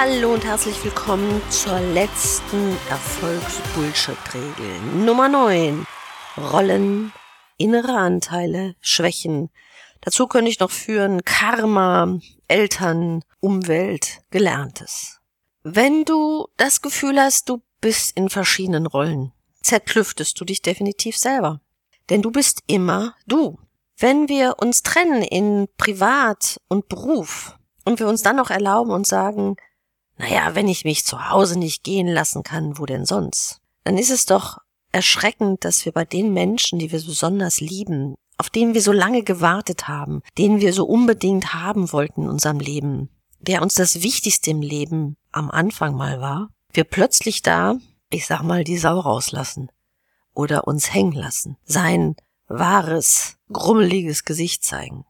Hallo und herzlich willkommen zur letzten Erfolgs-Bullshit-Regel. Nummer 9. Rollen, innere Anteile, Schwächen. Dazu könnte ich noch führen Karma, Eltern, Umwelt, Gelerntes. Wenn du das Gefühl hast, du bist in verschiedenen Rollen, zerklüftest du dich definitiv selber. Denn du bist immer du. Wenn wir uns trennen in Privat und Beruf und wir uns dann noch erlauben und sagen, naja, wenn ich mich zu Hause nicht gehen lassen kann, wo denn sonst? Dann ist es doch erschreckend, dass wir bei den Menschen, die wir besonders lieben, auf denen wir so lange gewartet haben, denen wir so unbedingt haben wollten in unserem Leben, der uns das Wichtigste im Leben am Anfang mal war, wir plötzlich da, ich sag mal, die Sau rauslassen oder uns hängen lassen, sein wahres, grummeliges Gesicht zeigen.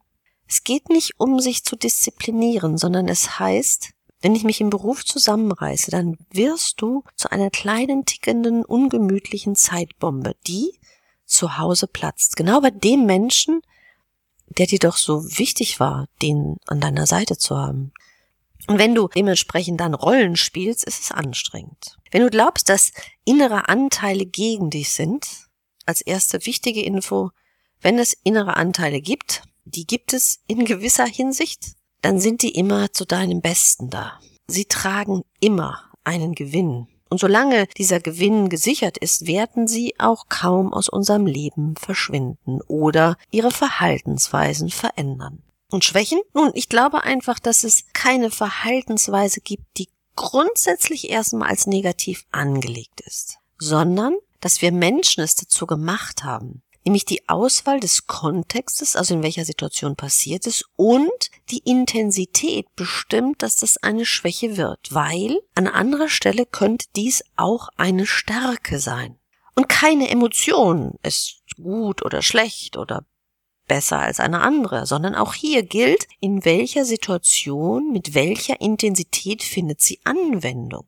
Es geht nicht um sich zu disziplinieren, sondern es heißt, wenn ich mich im Beruf zusammenreiße, dann wirst du zu einer kleinen, tickenden, ungemütlichen Zeitbombe, die zu Hause platzt. Genau bei dem Menschen, der dir doch so wichtig war, den an deiner Seite zu haben. Und wenn du dementsprechend dann Rollen spielst, ist es anstrengend. Wenn du glaubst, dass innere Anteile gegen dich sind, als erste wichtige Info, wenn es innere Anteile gibt, die gibt es in gewisser Hinsicht, dann sind die immer zu deinem Besten da. Sie tragen immer einen Gewinn. Und solange dieser Gewinn gesichert ist, werden sie auch kaum aus unserem Leben verschwinden oder ihre Verhaltensweisen verändern. Und Schwächen? Nun, ich glaube einfach, dass es keine Verhaltensweise gibt, die grundsätzlich erstmal als negativ angelegt ist, sondern dass wir Menschen es dazu gemacht haben, nämlich die Auswahl des Kontextes, also in welcher Situation passiert ist, und die Intensität bestimmt, dass das eine Schwäche wird, weil an anderer Stelle könnte dies auch eine Stärke sein. Und keine Emotion ist gut oder schlecht oder besser als eine andere, sondern auch hier gilt, in welcher Situation, mit welcher Intensität findet sie Anwendung.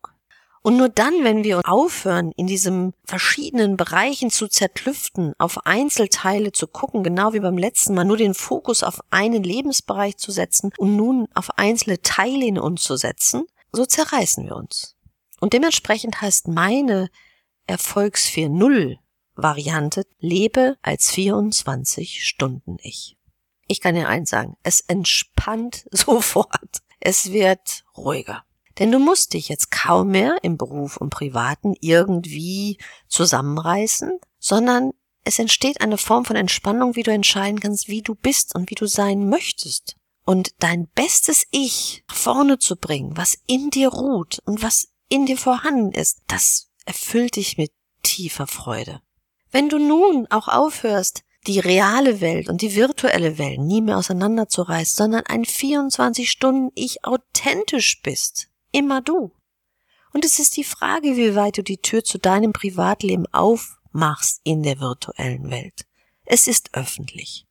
Und nur dann, wenn wir aufhören, in diesen verschiedenen Bereichen zu zerklüften, auf Einzelteile zu gucken, genau wie beim letzten Mal, nur den Fokus auf einen Lebensbereich zu setzen und nun auf einzelne Teile in uns zu setzen, so zerreißen wir uns. Und dementsprechend heißt meine Erfolgs 4.0 Variante, lebe als 24 Stunden Ich. Ich kann dir eins sagen, es entspannt sofort. Es wird ruhiger. Denn du musst dich jetzt kaum mehr im Beruf und Privaten irgendwie zusammenreißen, sondern es entsteht eine Form von Entspannung, wie du entscheiden kannst, wie du bist und wie du sein möchtest. Und dein bestes Ich vorne zu bringen, was in dir ruht und was in dir vorhanden ist, das erfüllt dich mit tiefer Freude. Wenn du nun auch aufhörst, die reale Welt und die virtuelle Welt nie mehr auseinanderzureißen, sondern ein 24 Stunden Ich authentisch bist, immer du. Und es ist die Frage, wie weit du die Tür zu deinem Privatleben aufmachst in der virtuellen Welt. Es ist öffentlich.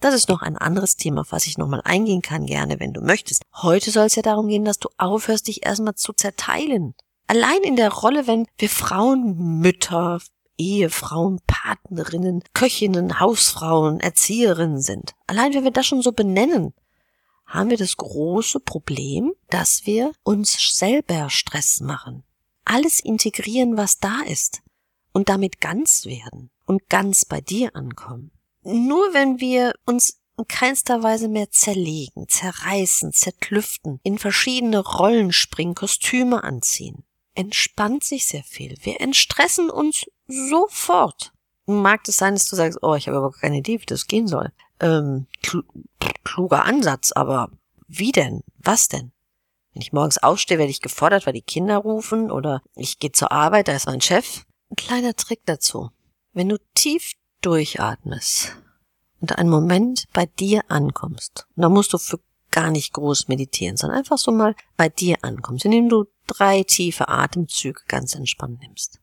Das ist noch ein anderes Thema, auf was ich nochmal eingehen kann, gerne, wenn du möchtest. Heute soll es ja darum gehen, dass du aufhörst, dich erstmal zu zerteilen. Allein in der Rolle, wenn wir Frauen, Mütter, Ehefrauen, Partnerinnen, Köchinnen, Hausfrauen, Erzieherinnen sind. Allein wenn wir das schon so benennen, haben wir das große Problem, dass wir uns selber Stress machen. Alles integrieren, was da ist und damit ganz werden und ganz bei dir ankommen. Nur wenn wir uns in keinster Weise mehr zerlegen, zerreißen, zerklüften, in verschiedene Rollen springen, Kostüme anziehen, entspannt sich sehr viel. Wir entstressen uns sofort. Mag es sein, dass du sagst, oh, ich habe aber keine Idee, wie das gehen soll. Ähm, kluger Ansatz, aber wie denn? Was denn? Wenn ich morgens aufstehe, werde ich gefordert, weil die Kinder rufen oder ich gehe zur Arbeit, da ist mein Chef. Ein kleiner Trick dazu. Wenn du tief durchatmest und einen Moment bei dir ankommst, und da musst du für gar nicht groß meditieren, sondern einfach so mal bei dir ankommst, indem du drei tiefe Atemzüge ganz entspannt nimmst.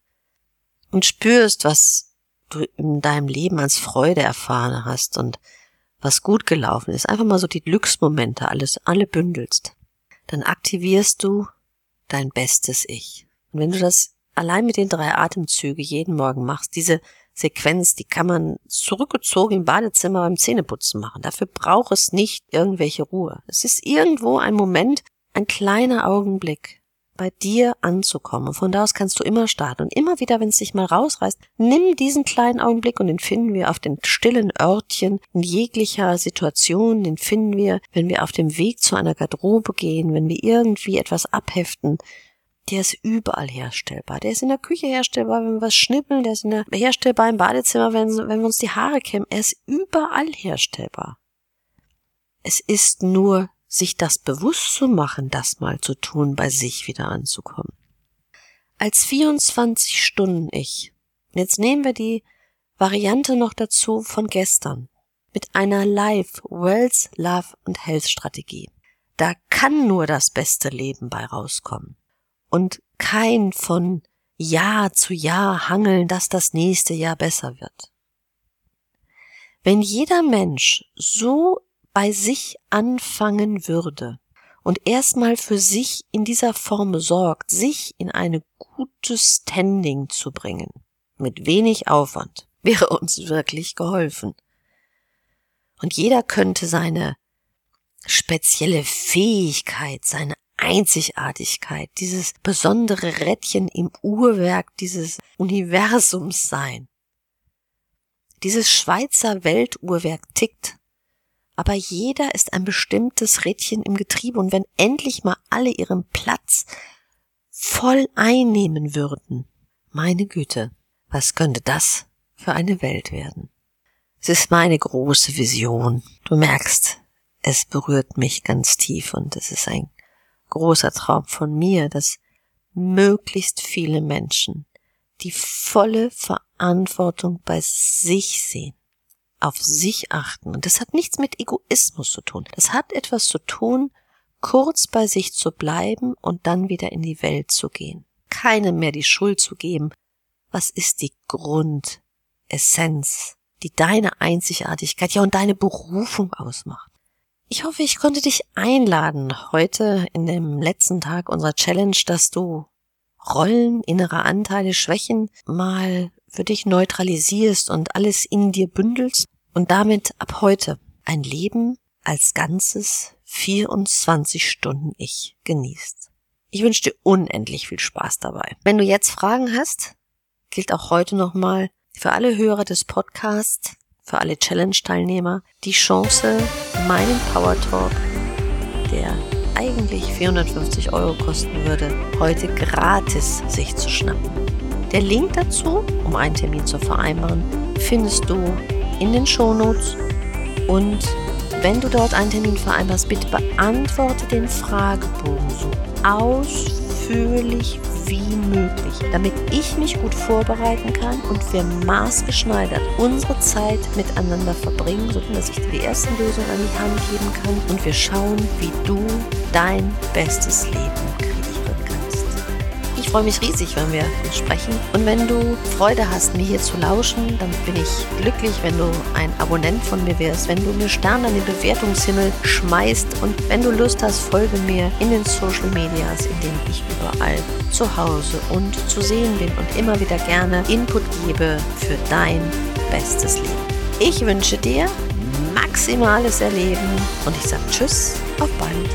und spürst, was du in deinem Leben als Freude erfahren hast und was gut gelaufen ist, einfach mal so die Glücksmomente alles, alle bündelst, dann aktivierst du dein bestes Ich. Und wenn du das allein mit den drei Atemzüge jeden Morgen machst, diese Sequenz, die kann man zurückgezogen im Badezimmer beim Zähneputzen machen. Dafür braucht es nicht irgendwelche Ruhe. Es ist irgendwo ein Moment, ein kleiner Augenblick, bei dir anzukommen. von da aus kannst du immer starten. Und immer wieder, wenn es dich mal rausreißt, nimm diesen kleinen Augenblick und den finden wir auf den stillen Örtchen in jeglicher Situation. Den finden wir, wenn wir auf dem Weg zu einer Garderobe gehen, wenn wir irgendwie etwas abheften. Der ist überall herstellbar. Der ist in der Küche herstellbar, wenn wir was schnippeln. Der ist in der herstellbar im Badezimmer, wenn, wenn wir uns die Haare kämmen. Er ist überall herstellbar. Es ist nur sich das bewusst zu machen, das mal zu tun, bei sich wieder anzukommen. Als 24 Stunden Ich. Jetzt nehmen wir die Variante noch dazu von gestern. Mit einer Life, Wealth, Love und Health Strategie. Da kann nur das beste Leben bei rauskommen. Und kein von Jahr zu Jahr hangeln, dass das nächste Jahr besser wird. Wenn jeder Mensch so bei sich anfangen würde und erstmal für sich in dieser Form sorgt, sich in eine gute Standing zu bringen, mit wenig Aufwand, wäre uns wirklich geholfen. Und jeder könnte seine spezielle Fähigkeit, seine Einzigartigkeit, dieses besondere Rädchen im Uhrwerk dieses Universums sein. Dieses Schweizer Weltuhrwerk tickt aber jeder ist ein bestimmtes Rädchen im Getriebe und wenn endlich mal alle ihren Platz voll einnehmen würden, meine Güte, was könnte das für eine Welt werden? Es ist meine große Vision. Du merkst, es berührt mich ganz tief und es ist ein großer Traum von mir, dass möglichst viele Menschen die volle Verantwortung bei sich sehen auf sich achten. Und das hat nichts mit Egoismus zu tun. Das hat etwas zu tun, kurz bei sich zu bleiben und dann wieder in die Welt zu gehen. Keinem mehr die Schuld zu geben. Was ist die Grundessenz, die deine Einzigartigkeit, ja und deine Berufung ausmacht? Ich hoffe, ich konnte dich einladen, heute in dem letzten Tag unserer Challenge, dass du Rollen, innere Anteile, Schwächen mal für dich neutralisierst und alles in dir bündelst und damit ab heute ein Leben als ganzes 24 Stunden Ich genießt. Ich wünsche dir unendlich viel Spaß dabei. Wenn du jetzt Fragen hast, gilt auch heute nochmal für alle Hörer des Podcasts, für alle Challenge-Teilnehmer, die Chance, meinen Power Talk, der eigentlich 450 Euro kosten würde, heute gratis sich zu schnappen. Der Link dazu, um einen Termin zu vereinbaren, findest du in den Shownotes. Und wenn du dort einen Termin vereinbarst, bitte beantworte den Fragebogen so ausführlich wie möglich, damit ich mich gut vorbereiten kann und wir maßgeschneidert unsere Zeit miteinander verbringen, sodass ich dir die ersten Lösungen an die Hand geben kann und wir schauen, wie du dein bestes Leben kriegst freue mich riesig, wenn wir sprechen. Und wenn du Freude hast, mir hier zu lauschen, dann bin ich glücklich, wenn du ein Abonnent von mir wärst, wenn du mir Sterne an den Bewertungshimmel schmeißt und wenn du Lust hast, folge mir in den Social Medias, in denen ich überall zu Hause und zu sehen bin und immer wieder gerne Input gebe für dein bestes Leben. Ich wünsche dir maximales Erleben und ich sage Tschüss, auf bald,